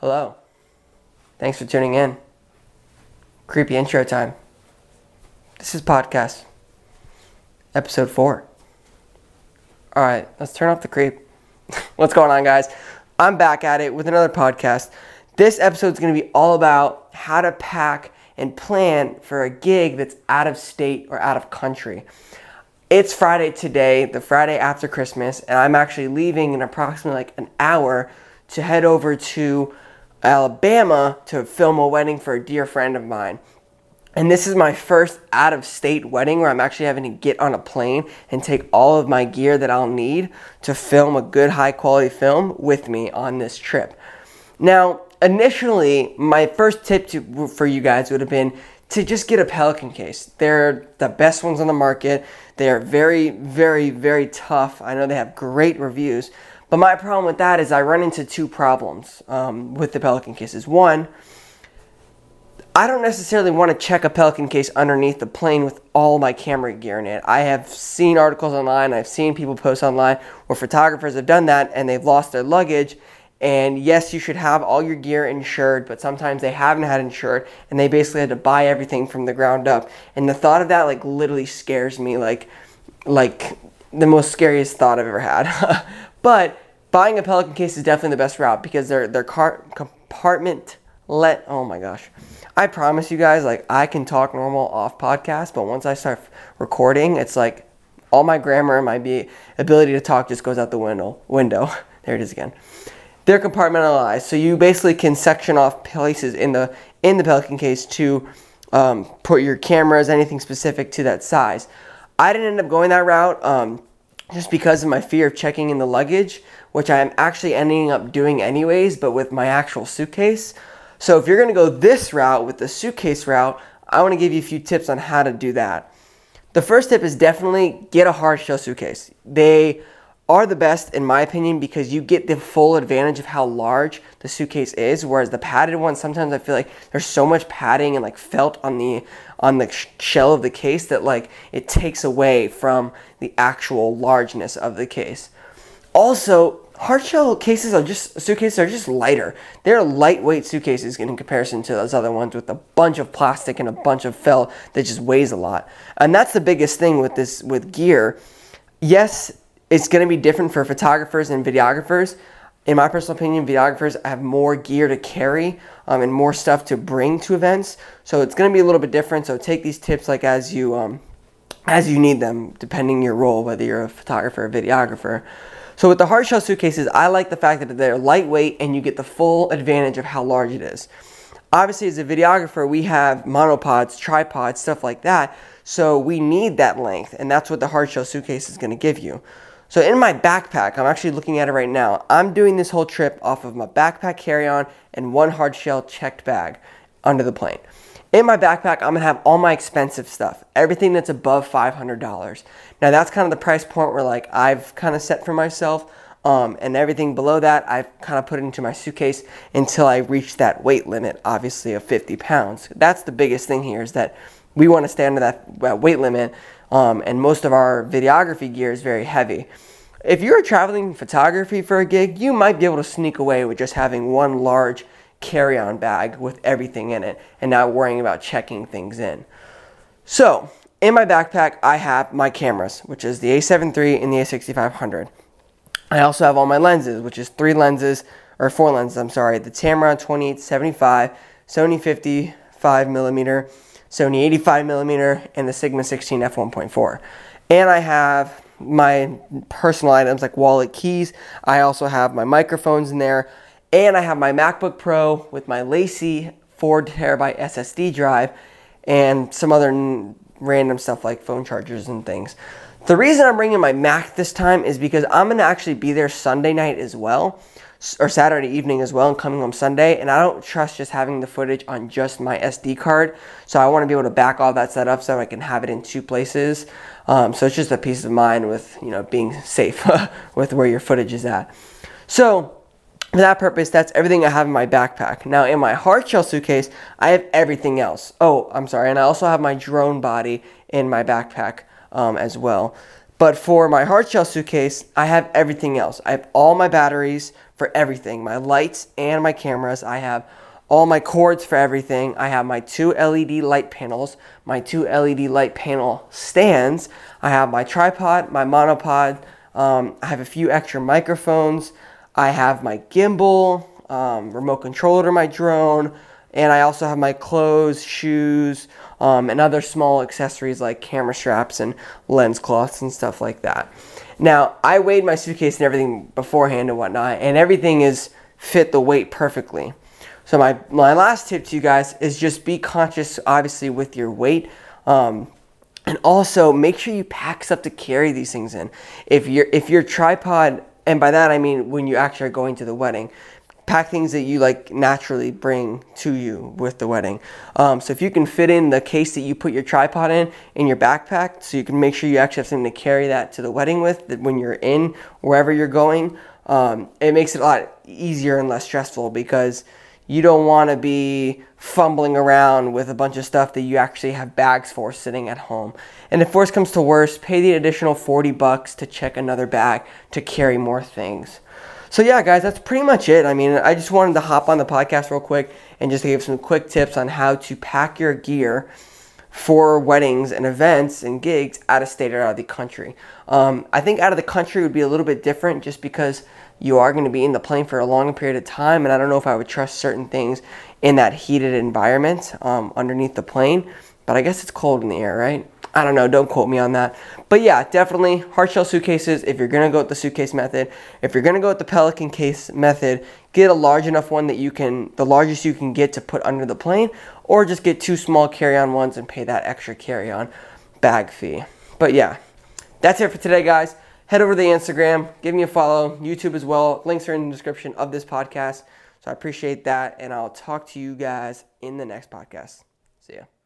Hello. Thanks for tuning in. Creepy intro time. This is podcast, episode four. All right, let's turn off the creep. What's going on, guys? I'm back at it with another podcast. This episode is going to be all about how to pack and plan for a gig that's out of state or out of country. It's Friday today, the Friday after Christmas, and I'm actually leaving in approximately like an hour to head over to Alabama to film a wedding for a dear friend of mine. And this is my first out of state wedding where I'm actually having to get on a plane and take all of my gear that I'll need to film a good high quality film with me on this trip. Now, initially, my first tip to, for you guys would have been to just get a Pelican case. They're the best ones on the market. They are very, very, very tough. I know they have great reviews. But my problem with that is I run into two problems um, with the Pelican cases. One, I don't necessarily want to check a Pelican case underneath the plane with all my camera gear in it. I have seen articles online, I've seen people post online where photographers have done that and they've lost their luggage. And yes, you should have all your gear insured, but sometimes they haven't had insured and they basically had to buy everything from the ground up. And the thought of that like literally scares me like like the most scariest thought I've ever had. but buying a Pelican case is definitely the best route because they're they're car- compartment let oh my gosh I promise you guys, like I can talk normal off podcast, but once I start recording, it's like all my grammar and my be- ability to talk just goes out the window. Window. there it is again. They're compartmentalized, so you basically can section off places in the in the Pelican case to um, put your cameras, anything specific to that size. I didn't end up going that route um, just because of my fear of checking in the luggage, which I'm actually ending up doing anyways, but with my actual suitcase. So if you're to go this route with the suitcase route, I want to give you a few tips on how to do that. The first tip is definitely get a hard shell suitcase. They are the best in my opinion because you get the full advantage of how large the suitcase is whereas the padded ones sometimes I feel like there's so much padding and like felt on the on the shell of the case that like it takes away from the actual largeness of the case. Also, hard shell cases are just suitcases are just lighter. They're lightweight suitcases in comparison to those other ones with a bunch of plastic and a bunch of felt that just weighs a lot. And that's the biggest thing with this with gear. Yes, it's going to be different for photographers and videographers. In my personal opinion, videographers have more gear to carry um, and more stuff to bring to events, so it's going to be a little bit different. So take these tips like as you um, as you need them, depending your role, whether you're a photographer or videographer. So with the hard shell suitcases, I like the fact that they're lightweight and you get the full advantage of how large it is. Obviously, as a videographer, we have monopods, tripods, stuff like that. So we need that length, and that's what the hard shell suitcase is going to give you. So in my backpack, I'm actually looking at it right now. I'm doing this whole trip off of my backpack carry-on and one hard shell checked bag under the plane. In my backpack, I'm gonna have all my expensive stuff, everything that's above $500. Now that's kind of the price point where like I've kind of set for myself. Um, and everything below that, I've kind of put into my suitcase until I reach that weight limit, obviously of 50 pounds. That's the biggest thing here is that we want to stay under that weight limit, um, and most of our videography gear is very heavy. If you're traveling photography for a gig, you might be able to sneak away with just having one large carry on bag with everything in it and not worrying about checking things in. So, in my backpack, I have my cameras, which is the A7 III and the A6500. I also have all my lenses, which is three lenses, or four lenses, I'm sorry, the Tamron 2875, Sony 55 millimeter, Sony 85 millimeter, and the Sigma 16 f1.4. And I have my personal items like wallet keys. I also have my microphones in there and I have my MacBook Pro with my LaCie 4 terabyte SSD drive and some other n- random stuff like phone chargers and things. The reason I'm bringing my Mac this time is because I'm going to actually be there Sunday night as well, or Saturday evening as well, and coming home Sunday. And I don't trust just having the footage on just my SD card. So I want to be able to back all that up so I can have it in two places. Um, so it's just a peace of mind with, you know, being safe with where your footage is at. So for that purpose, that's everything I have in my backpack. Now, in my hard shell suitcase, I have everything else. Oh, I'm sorry, and I also have my drone body in my backpack um, as well. But for my hard shell suitcase, I have everything else. I have all my batteries for everything my lights and my cameras. I have all my cords for everything. I have my two LED light panels, my two LED light panel stands. I have my tripod, my monopod. Um, I have a few extra microphones. I have my gimbal, um, remote controller to my drone, and I also have my clothes, shoes, um, and other small accessories like camera straps and lens cloths and stuff like that. Now, I weighed my suitcase and everything beforehand and whatnot, and everything is fit the weight perfectly. So my, my last tip to you guys is just be conscious, obviously, with your weight. Um, and also make sure you pack stuff to carry these things in. If your if your tripod, and by that I mean when you actually are going to the wedding, pack things that you like naturally bring to you with the wedding. Um, so if you can fit in the case that you put your tripod in in your backpack, so you can make sure you actually have something to carry that to the wedding with that when you're in wherever you're going, um, it makes it a lot easier and less stressful because you don't want to be fumbling around with a bunch of stuff that you actually have bags for sitting at home. And if worst comes to worst, pay the additional 40 bucks to check another bag to carry more things. So yeah, guys, that's pretty much it. I mean, I just wanted to hop on the podcast real quick and just give some quick tips on how to pack your gear for weddings and events and gigs out of state or out of the country. Um, I think out of the country would be a little bit different just because you are going to be in the plane for a long period of time, and I don't know if I would trust certain things in that heated environment um, underneath the plane. But I guess it's cold in the air, right? I don't know, don't quote me on that. But yeah, definitely hard shell suitcases if you're gonna go with the suitcase method. If you're gonna go with the Pelican case method, get a large enough one that you can, the largest you can get to put under the plane, or just get two small carry on ones and pay that extra carry on bag fee. But yeah, that's it for today, guys. Head over to the Instagram, give me a follow, YouTube as well. Links are in the description of this podcast. So I appreciate that, and I'll talk to you guys in the next podcast. See ya.